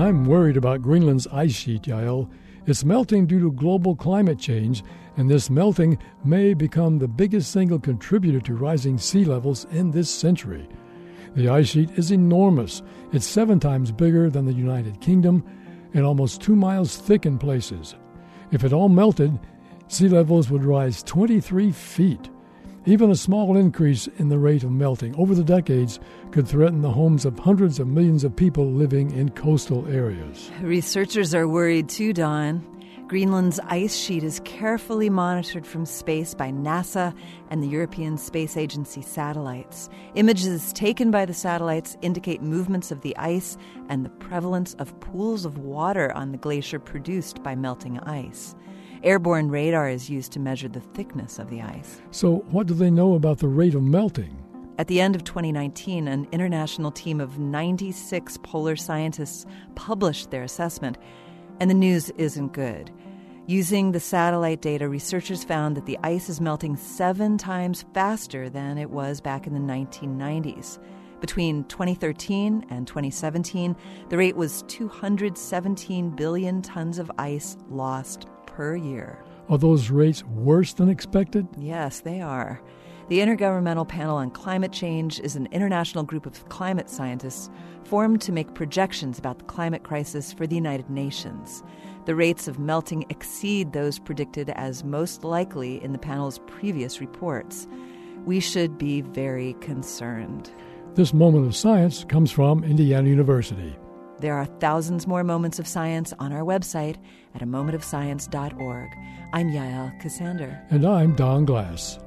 I'm worried about Greenland's ice sheet, Yael. It's melting due to global climate change, and this melting may become the biggest single contributor to rising sea levels in this century. The ice sheet is enormous. It's seven times bigger than the United Kingdom and almost two miles thick in places. If it all melted, sea levels would rise 23 feet. Even a small increase in the rate of melting over the decades could threaten the homes of hundreds of millions of people living in coastal areas. Researchers are worried too, Don. Greenland's ice sheet is carefully monitored from space by NASA and the European Space Agency satellites. Images taken by the satellites indicate movements of the ice and the prevalence of pools of water on the glacier produced by melting ice. Airborne radar is used to measure the thickness of the ice. So, what do they know about the rate of melting? At the end of 2019, an international team of 96 polar scientists published their assessment, and the news isn't good. Using the satellite data, researchers found that the ice is melting seven times faster than it was back in the 1990s. Between 2013 and 2017, the rate was 217 billion tons of ice lost per year. Are those rates worse than expected? Yes, they are. The Intergovernmental Panel on Climate Change is an international group of climate scientists formed to make projections about the climate crisis for the United Nations. The rates of melting exceed those predicted as most likely in the panel's previous reports. We should be very concerned. This moment of science comes from Indiana University. There are thousands more moments of science on our website at a momentofscience.org. I'm Yael Ksander. And I'm Don Glass.